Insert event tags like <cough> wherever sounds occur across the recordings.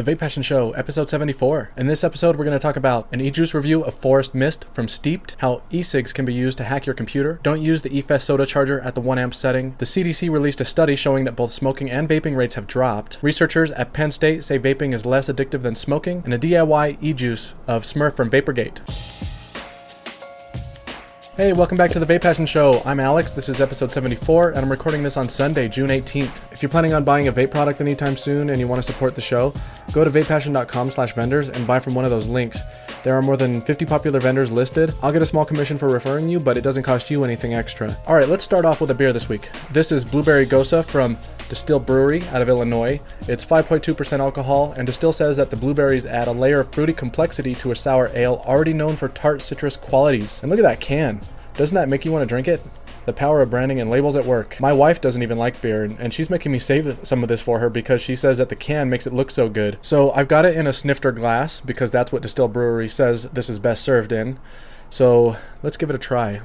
The Vape Passion Show, episode 74. In this episode, we're going to talk about an e-juice review of Forest Mist from Steepd, how e-cigs can be used to hack your computer, don't use the eFest soda charger at the 1 amp setting, the CDC released a study showing that both smoking and vaping rates have dropped, researchers at Penn State say vaping is less addictive than smoking, and a DIY e-juice of Smurf from Vapergate. Hey, welcome back to the Vape Passion Show. I'm Alex. This is episode 74, and I'm recording this on Sunday, June 18th. If you're planning on buying a vape product anytime soon and you want to support the show, go to vapepassion.com slash vendors and buy from one of those links. There are more than 50 popular vendors listed. I'll get a small commission for referring you, but it doesn't cost you anything extra. All right, let's start off with a beer this week. This is Blueberry Gose from Destihl Brewery out of Illinois. It's 5.2% alcohol, and Destihl says that the blueberries add a layer of fruity complexity to a sour ale already known for tart citrus qualities. And look at that can. Doesn't that make you want to drink it? The power of branding and labels at work. My wife doesn't even like beer, and she's making me save some of this for her because she says that the can makes it look so good. So I've got it in a snifter glass because that's what Destihl Brewery says this is best served in. So let's give it a try.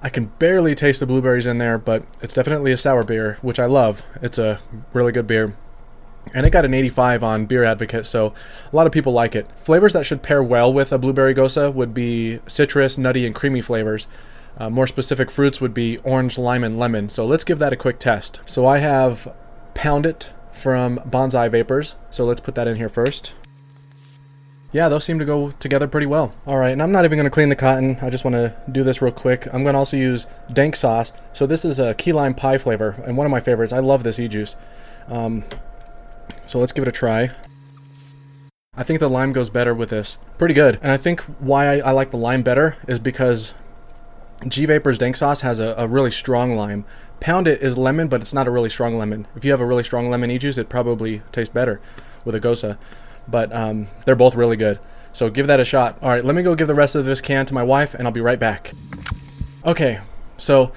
I can barely taste the blueberries in there, but it's definitely a sour beer, which I love. It's a really good beer. And it got an 85 on Beer Advocate, so a lot of people like it. Flavors that should pair well with a Blueberry Gose would be citrus, nutty, and creamy flavors. Uh, more specific fruits would be orange, lime, and lemon. So let's give that a quick test. So I have Pound It from Bonsai Vapors. So let's put that in here first. Yeah, those seem to go together pretty well. All right, and I'm not even going to clean the cotton. I just want to do this real quick. I'm going to also use dank sauce. So this is a key lime pie flavor, and one of my favorites. I love this e-juice. Um, so let's give it a try. I think the lime goes better with this. Pretty good. And I think why I, I like the lime better is because G Vapor's Dank Sauce has a, a, really strong lime. Pound It is lemon, but it's not a really strong lemon. If you have a really strong lemon e-juice, it probably tastes better with a Gose. But um, they're both really good. So give that a shot. All right, let me go give the rest of this can to my wife, and I'll be right back. Okay, so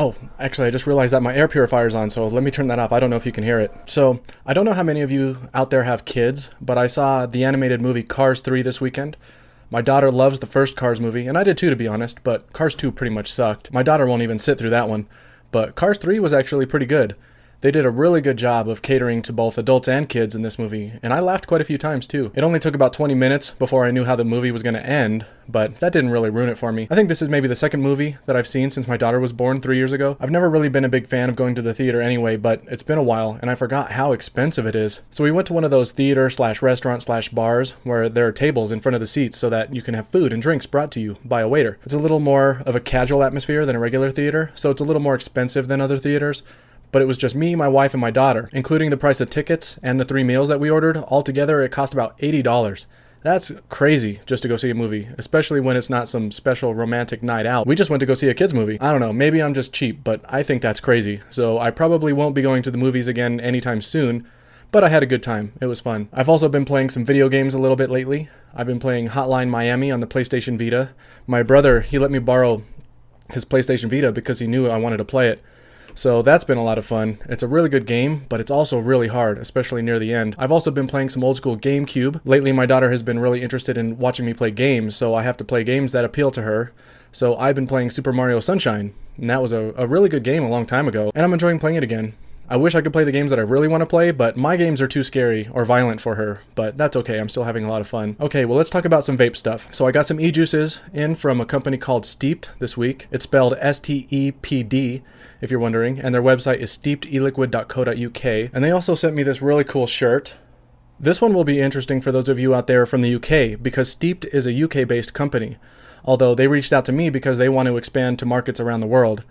Oh, actually, I just realized that my air purifier is on, so let me turn that off. I don't know if you can hear it. So, I don't know how many of you out there have kids, but I saw the animated movie Cars 3 this weekend. My daughter loves the first Cars movie, and I did too, to be honest, but Cars 2 pretty much sucked. My daughter won't even sit through that one. But Cars 3 was actually pretty good. They did a really good job of catering to both adults and kids in this movie, and I laughed quite a few times too. It only took about 20 minutes before I knew how the movie was going to end, but that didn't really ruin it for me. I think this is maybe the second movie that I've seen since my daughter was born three years ago. I've never really been a big fan of going to the theater anyway, but it's been a while, and I forgot how expensive it is. So we went to one of those theater slash restaurant slash bars where there are tables in front of the seats so that you can have food and drinks brought to you by a waiter. It's a little more of a casual atmosphere than a regular theater, so it's a little more expensive than other theaters but it was just me, my wife, and my daughter, including the price of tickets and the three meals that we ordered. Altogether, it cost about $80. That's crazy just to go see a movie, especially when it's not some special romantic night out. We just went to go see a kids movie. I don't know, maybe I'm just cheap, but I think that's crazy. So I probably won't be going to the movies again anytime soon, but I had a good time. It was fun. I've also been playing some video games a little bit lately. I've been playing Hotline Miami on the PlayStation Vita. My brother, he let me borrow his PlayStation Vita because he knew I wanted to play it. So that's been a lot of fun. It's a really good game, but it's also really hard, especially near the end. I've also been playing some old school GameCube. Lately, my daughter has been really interested in watching me play games, so I have to play games that appeal to her. So I've been playing Super Mario Sunshine, and that was a, a really good game a long time ago, and I'm enjoying playing it again. I wish I could play the games that I really want to play, but my games are too scary or violent for her. But that's okay, I'm still having a lot of fun. Okay, well, let's talk about some vape stuff. So I got some e juices in from a company called Steepd this week. It's spelled S T E P D, if you're wondering, and their website is steepdeliquid.co.uk. And they also sent me this really cool shirt. This one will be interesting for those of you out there from the UK because Steepd is a UK based company, although they reached out to me because they want to expand to markets around the world.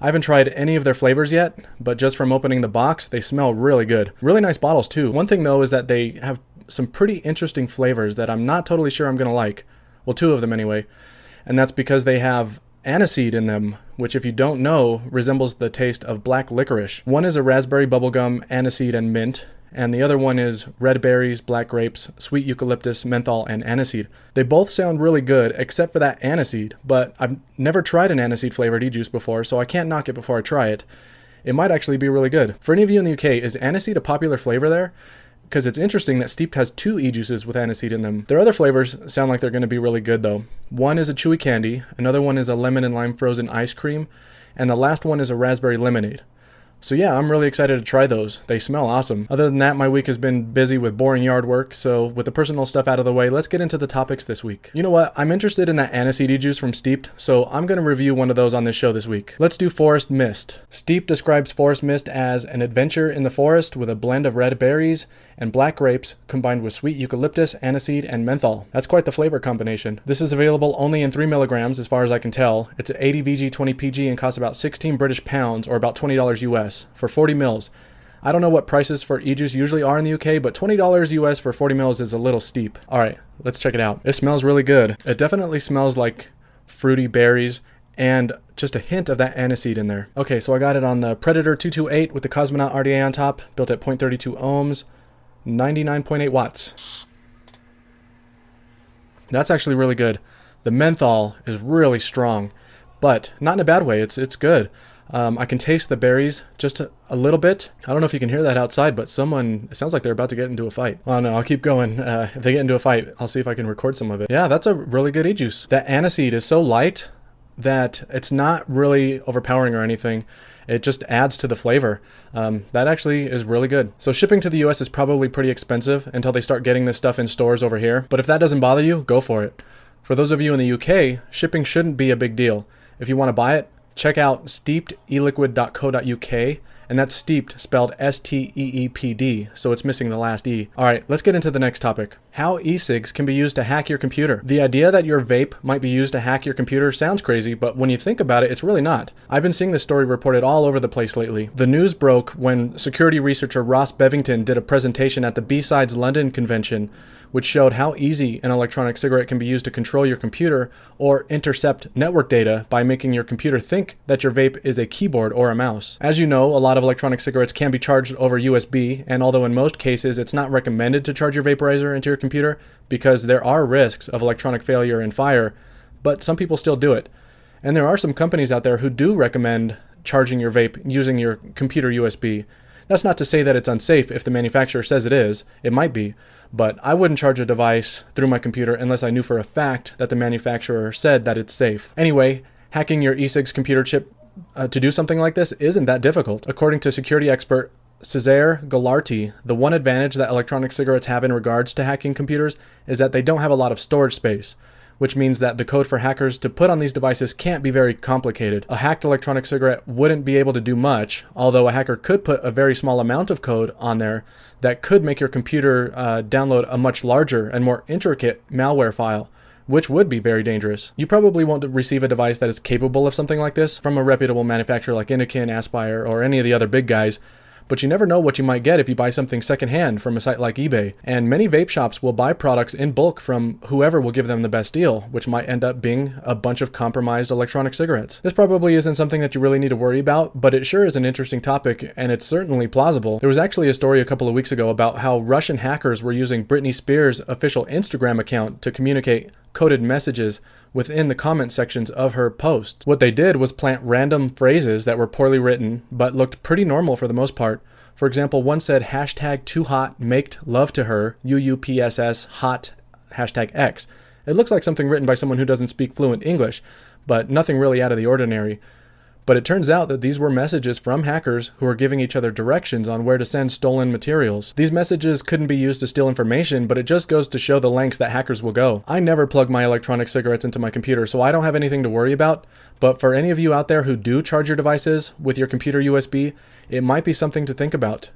I haven't tried any of their flavors yet, but just from opening the box, they smell really good. Really nice bottles too. One thing though is that they have some pretty interesting flavors that I'm not totally sure I'm going to like. Well, two of them anyway. And that's because they have aniseed in them, which, if you don't know, resembles the taste of black licorice. One is a raspberry bubblegum, aniseed, and mint, and the other one is red berries, black grapes, sweet eucalyptus, menthol, and aniseed. They both sound really good, except for that aniseed, but I've never tried an aniseed flavored e juice before, so I can't knock it before I try it. It might actually be really good. For any of you in the UK, is aniseed a popular flavor there? Because it's interesting that Steepd has two e juices with aniseed in them. Their other flavors sound like they're going to be really good, though. One is a chewy candy, another one is a lemon and lime frozen ice cream, and the last one is a raspberry lemonade. So yeah, I'm really excited to try those. They smell awesome. Other than that, my week has been busy with boring yard work. So with the personal stuff out of the way, let's get into the topics this week. You know what? I'm interested in that aniseed juice from Steepd, so I'm going to review one of those on this show this week. Let's do Forest Mist. Steepd describes Forest Mist as an adventure in the forest with a blend of red berries and black grapes combined with sweet eucalyptus, aniseed, and menthol. That's quite the flavor combination. This is available only in 3 milligrams as far as I can tell. It's 80 VG 20 PG and costs about 16 British pounds or about $20 US for 40 mils. I don't know what prices for e-juice usually are in the UK, but $20 US for 40 mils is a little steep. All right, let's check it out. It smells really good. It definitely smells like fruity berries and just a hint of that aniseed in there. Okay, so I got it on the Predator 228 with the Cosmonaut RDA on top, built at 0.32 ohms. 99.8 watts. That's actually really good. The menthol is really strong, but not in a bad way. It's it's good. Um, I can taste the berries just a, a, little bit. I don't know if you can hear that outside, but someone, it sounds like they're about to get into a fight. Well, no, I'll keep going. Uh, if they get into a fight, I'll see if I can record some of it. Yeah, that's a really good e-juice. That aniseed is so light that it's not really overpowering or anything it just adds to the flavor. Um, that actually is really good. So shipping to the US is probably pretty expensive until they start getting this stuff in stores over here. But if that doesn't bother you, go for it. For those of you in the UK, shipping shouldn't be a big deal. If you want to buy it, check out steepdeliquid.co.uk and that's steeped spelled S T E E P D, so it's missing the last E. All right, let's get into the next topic. How e-cigs can be used to hack your computer. The idea that your vape might be used to hack your computer sounds crazy, but when you think about it, it's really not. I've been seeing this story reported all over the place lately. The news broke when security researcher Ross Bevington did a presentation at the B-Sides London convention which showed how easy an electronic cigarette can be used to control your computer or intercept network data by making your computer think that your vape is a keyboard or a mouse. As you know, a lot of electronic cigarettes can be charged over USB, and although in most cases it's not recommended to charge your vaporizer into your computer because there are risks of electronic failure and fire, but some people still do it. And there are some companies out there who do recommend charging your vape using your computer USB. That's not to say that it's unsafe if the manufacturer says it is, it might be, but I wouldn't charge a device through my computer unless I knew for a fact that the manufacturer said that it's safe. Anyway, hacking your e-cigs computer chip uh, to do something like this isn't that difficult. According to security expert Cesare Garlati, the one advantage that electronic cigarettes have in regards to hacking computers is that they don't have a lot of storage space which means that the code for hackers to put on these devices can't be very complicated. A hacked electronic cigarette wouldn't be able to do much, although a hacker could put a very small amount of code on there that could make your computer uh, download a much larger and more intricate malware file which would be very dangerous. You probably won't receive a device that is capable of something like this from a reputable manufacturer like Innokin, Aspire, or any of the other big guys but you never know what you might get if you buy something secondhand from a site like eBay. And many vape shops will buy products in bulk from whoever will give them the best deal, which might end up being a bunch of compromised electronic cigarettes. This probably isn't something that you really need to worry about, but it sure is an interesting topic, and it's certainly plausible. There was actually a story a couple of weeks ago about how Russian hackers were using Britney Spears' official Instagram account to communicate coded messages within the comment sections of her posts. What they did was plant random phrases that were poorly written but looked pretty normal for the most part. For example, one said hashtag too hot, maked love to her, UUPSS hot hashtag X. It looks like something written by someone who doesn't speak fluent English, but nothing really out of the ordinary. But it turns out that these were messages from hackers who were giving each other directions on where to send stolen materials. These messages couldn't be used to steal information, but it just goes to show the lengths that hackers will go. I never plug my electronic cigarettes into my computer, so I don't have anything to worry about. But for any of you out there who do charge your devices with your computer USB, it might be something to think about.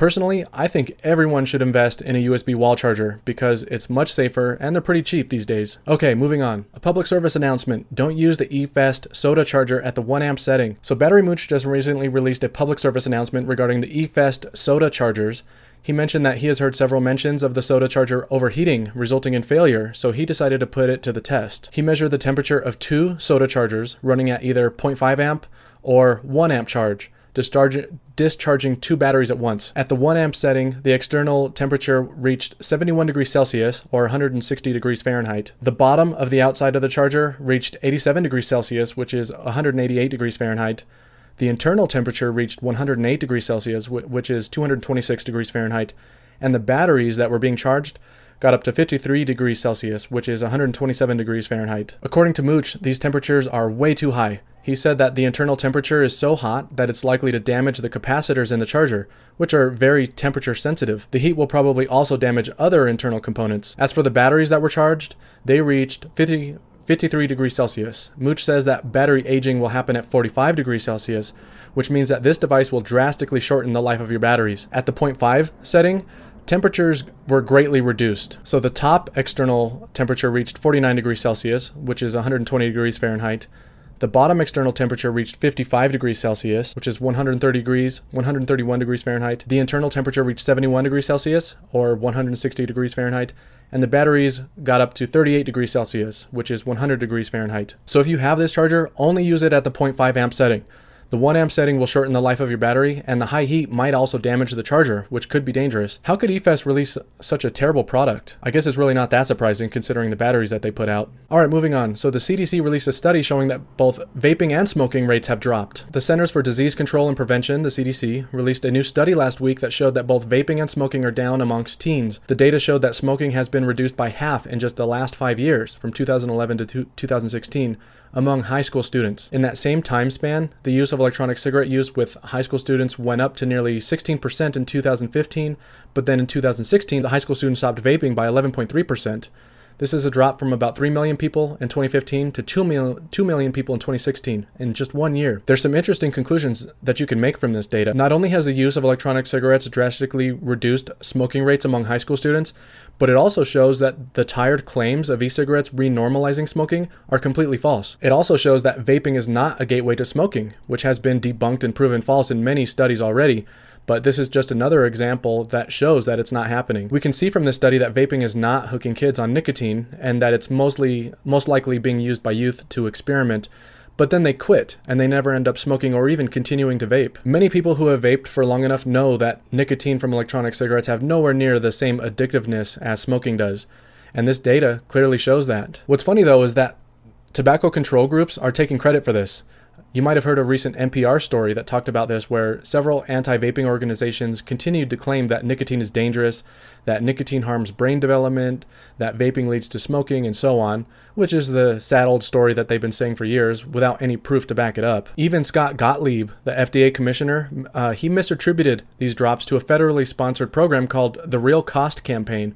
Personally, I think everyone should invest in a USB wall charger because it's much safer and they're pretty cheap these days. Okay, moving on. A public service announcement. Don't use the eFest soda charger at the 1 amp setting. So Battery Mooch just recently released a public service announcement regarding the eFest soda chargers. He mentioned that he has heard several mentions of the soda charger overheating, resulting in failure, so he decided to put it to the test. He measured the temperature of two soda chargers running at either 0.5 amp or 1 amp charge discharging two batteries at once. At the 1 amp setting, the external temperature reached 71 degrees Celsius or 160 degrees Fahrenheit. The bottom of the outside of the charger reached 87 degrees Celsius, which is 188 degrees Fahrenheit. The internal temperature reached 108 degrees Celsius, which is 226 degrees Fahrenheit. And the batteries that were being charged got up to 53 degrees Celsius, which is 127 degrees Fahrenheit. According to Mooch, these temperatures are way too high. He said that the internal temperature is so hot that it's likely to damage the capacitors in the charger, which are very temperature sensitive. The heat will probably also damage other internal components. As for the batteries that were charged, they reached 50, 53 degrees Celsius. Mooch says that battery aging will happen at 45 degrees Celsius, which means that this device will drastically shorten the life of your batteries. At the 0.5 setting, temperatures were greatly reduced. So the top external temperature reached 49 degrees Celsius, which is 120 degrees Fahrenheit. The bottom external temperature reached 55 degrees Celsius, which is 130 degrees, 131 degrees Fahrenheit. The internal temperature reached 71 degrees Celsius, or 160 degrees Fahrenheit. And the batteries got up to 38 degrees Celsius, which is 100 degrees Fahrenheit. So if you have this charger, only use it at the 0.5 amp setting. The 1 amp setting will shorten the life of your battery, and the high heat might also damage the charger, which could be dangerous. How could eFest release such a terrible product? I guess it's really not that surprising considering the batteries that they put out. Alright, moving on. So the CDC released a study showing that both vaping and smoking rates have dropped. The Centers for Disease Control and Prevention, the CDC, released a new study last week that showed that both vaping and smoking are down amongst teens. The data showed that smoking has been reduced by half in just the last five years, from 2011 to 2016 among high school students. In that same time span, the use of electronic cigarette use with high school students went up to nearly 16% in 2015, but then in 2016, the high school students stopped vaping by 11.3%. This is a drop from about 3 million people in 2015 to 2 million, 2 million people in 2016 in just one year. There's some interesting conclusions that you can make from this data. Not only has the use of electronic cigarettes drastically reduced smoking rates among high school students, but it also shows that the tired claims of e-cigarettes renormalizing smoking are completely false. It also shows that vaping is not a gateway to smoking, which has been debunked and proven false in many studies already. But this is just another example that shows that it's not happening. We can see from this study that vaping is not hooking kids on nicotine and that it's mostly most likely being used by youth to experiment but then they quit and they never end up smoking or even continuing to vape. Many people who have vaped for long enough know that nicotine from electronic cigarettes have nowhere near the same addictiveness as smoking does. And this data clearly shows that. What's funny though is that tobacco control groups are taking credit for this. You might have heard a recent NPR story that talked about this, where several anti vaping organizations continued to claim that nicotine is dangerous, that nicotine harms brain development, that vaping leads to smoking, and so on, which is the sad old story that they've been saying for years without any proof to back it up. Even Scott Gottlieb, the FDA commissioner, uh, he misattributed these drops to a federally sponsored program called the Real Cost Campaign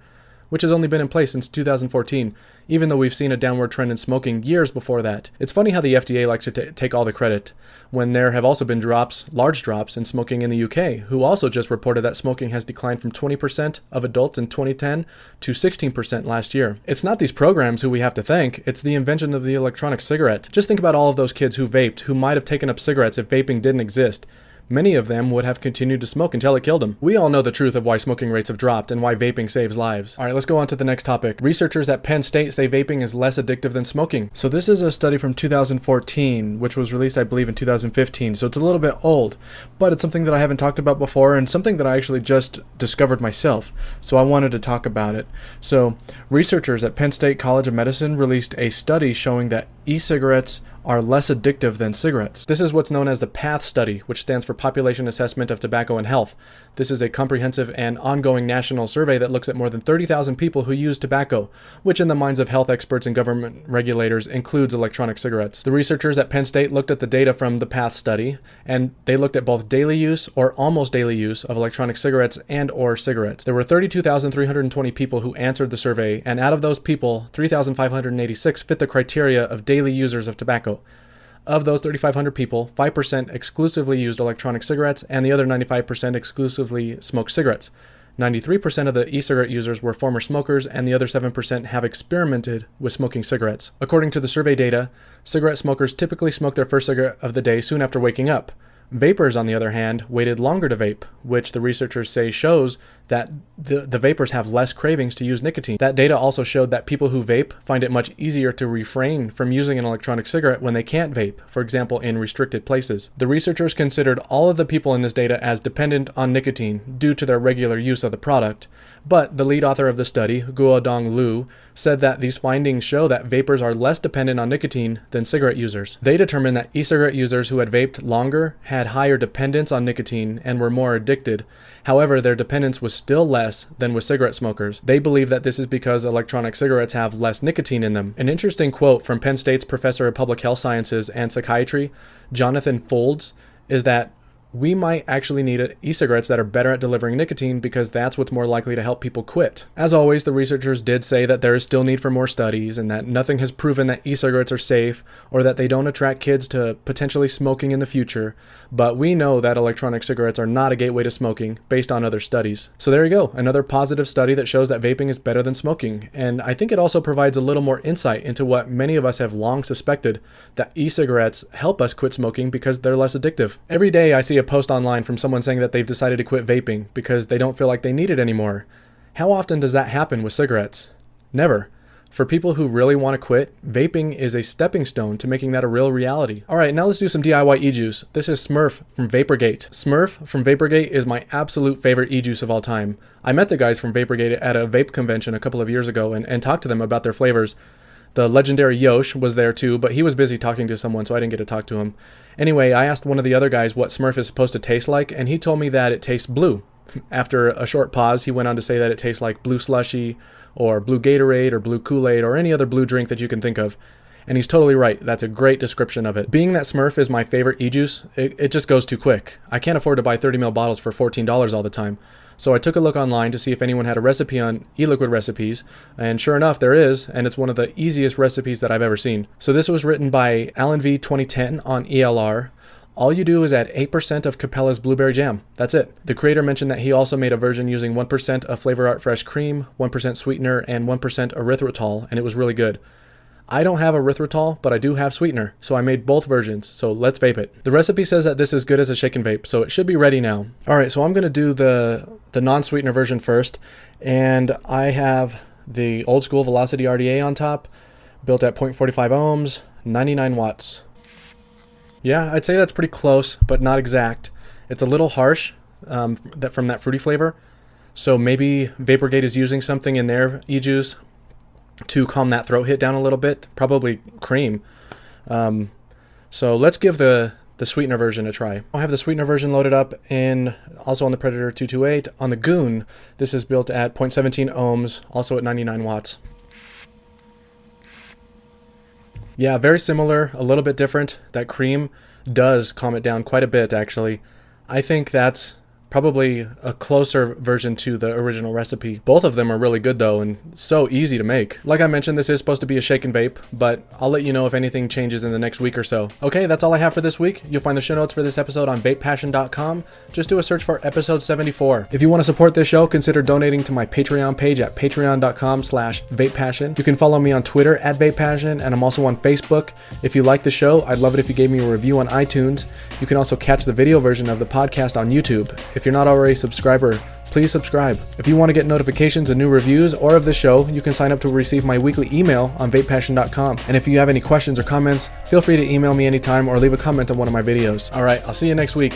which has only been in place since 2014, even though we've seen a downward trend in smoking years before that. It's funny how the FDA likes to t- take all the credit, when there have also been drops, large drops, in smoking in the UK, who also just reported that smoking has declined from 20% of adults in 2010 to 16% last year. It's not these programs who we have to thank, it's the invention of the electronic cigarette. Just think about all of those kids who vaped, who might have taken up cigarettes if vaping didn't exist many of them would have continued to smoke until it killed them. We all know the truth of why smoking rates have dropped and why vaping saves lives. All right, let's go on to the next topic. Researchers at Penn State say vaping is less addictive than smoking. So this is a study from 2014, which was released, I believe, in 2015. So it's a little bit old, but it's something that I haven't talked about before and something that I actually just discovered myself. So I wanted to talk about it. So researchers at Penn State College of Medicine released a study showing that e-cigarettes are less addictive than cigarettes. This is what's known as the PATH study, which stands for Population Assessment of Tobacco and Health. This is a comprehensive and ongoing national survey that looks at more than 30,000 people who use tobacco, which in the minds of health experts and government regulators includes electronic cigarettes. The researchers at Penn State looked at the data from the PATH study, and they looked at both daily use or almost daily use of electronic cigarettes and or cigarettes. There were 32,320 people who answered the survey, and out of those people, 3,586 fit the criteria of daily users of tobacco. Of those 3,500 people, 5% exclusively used electronic cigarettes, and the other 95% exclusively smoked cigarettes. 93% of the e cigarette users were former smokers, and the other 7% have experimented with smoking cigarettes. According to the survey data, cigarette smokers typically smoke their first cigarette of the day soon after waking up. Vapors, on the other hand, waited longer to vape, which the researchers say shows that the, the vapors have less cravings to use nicotine. That data also showed that people who vape find it much easier to refrain from using an electronic cigarette when they can't vape, for example, in restricted places. The researchers considered all of the people in this data as dependent on nicotine due to their regular use of the product, but the lead author of the study, Guodong Liu, said that these findings show that vapors are less dependent on nicotine than cigarette users. They determined that e cigarette users who had vaped longer had higher dependence on nicotine and were more addicted. However, their dependence was still less than with cigarette smokers. They believe that this is because electronic cigarettes have less nicotine in them. An interesting quote from Penn State's professor of public health sciences and psychiatry, Jonathan Foulds, is that we might actually need e-cigarettes that are better at delivering nicotine because that's what's more likely to help people quit. As always, the researchers did say that there is still need for more studies and that nothing has proven that e-cigarettes are safe or that they don't attract kids to potentially smoking in the future, but we know that electronic cigarettes are not a gateway to smoking based on other studies. So there you go, another positive study that shows that vaping is better than smoking, and I think it also provides a little more insight into what many of us have long suspected that e-cigarettes help us quit smoking because they're less addictive. Every day I see a post online from someone saying that they've decided to quit vaping because they don't feel like they need it anymore. How often does that happen with cigarettes? Never. For people who really want to quit, vaping is a stepping stone to making that a real reality. All right, now let's do some DIY e-juice. This is Smurf from Vapergate. Smurf from Vapergate is my absolute favorite e-juice of all time. I met the guys from Vapergate at a vape convention a couple of years ago and, and talked to them about their flavors. The legendary Yosh was there too, but he was busy talking to someone, so I didn't get to talk to him. Anyway, I asked one of the other guys what Smurf is supposed to taste like, and he told me that it tastes blue. <laughs> After a short pause, he went on to say that it tastes like blue slushy, or blue Gatorade, or blue Kool Aid, or any other blue drink that you can think of. And he's totally right. That's a great description of it. Being that Smurf is my favorite e juice, it, it just goes too quick. I can't afford to buy 30 ml bottles for $14 all the time. So I took a look online to see if anyone had a recipe on e-liquid recipes, and sure enough, there is, and it's one of the easiest recipes that I've ever seen. So this was written by Alan V 2010 on ELR. All you do is add 8% of Capella's blueberry jam. That's it. The creator mentioned that he also made a version using 1% of Flavor Art Fresh cream, 1% sweetener, and 1% erythritol, and it was really good. I don't have erythritol, but I do have sweetener, so I made both versions, so let's vape it. The recipe says that this is good as a shake and vape, so it should be ready now. Alright, so I'm to do the, the non-sweetener version first, and I have the old school Velocity RDA on top, built at 0.45 ohms, 99 watts. Yeah, I'd say that's pretty close, but not exact. It's a little harsh um, that from that fruity flavor, so maybe Vapergate is using something in their e-juice to calm that throat hit down a little bit. Probably cream. Um, so let's give the the sweetener version a try. I have the sweetener version loaded up in also on the Predator 228. On the Goon, this is built at 0.17 ohms, also at 99 watts. Yeah, very similar, a little bit different. That cream does calm it down quite a bit, actually. I think that's probably a closer version to the original recipe. Both of them are really good though and so easy to make. Like I mentioned, this is supposed to be a shake and vape, but I'll let you know if anything changes in the next week or so. Okay, that's all I have for this week. You'll find the show notes for this episode on vapepassion.com. Just do a search for episode 74. If you want to support this show, consider donating to my Patreon page at patreon.com slash vapepassion. You can follow me on Twitter at vapepassion, and I'm also on Facebook. If you like the show, I'd love it if you gave me a review on iTunes. You can also catch the video version of the podcast on YouTube. If you're not already a subscriber, please subscribe. If you want to get notifications of new reviews or of the show, you can sign up to receive my weekly email on vapepassion.com. And if you have any questions or comments, feel free to email me anytime or leave a comment on one of my videos. All right, I'll see you next week.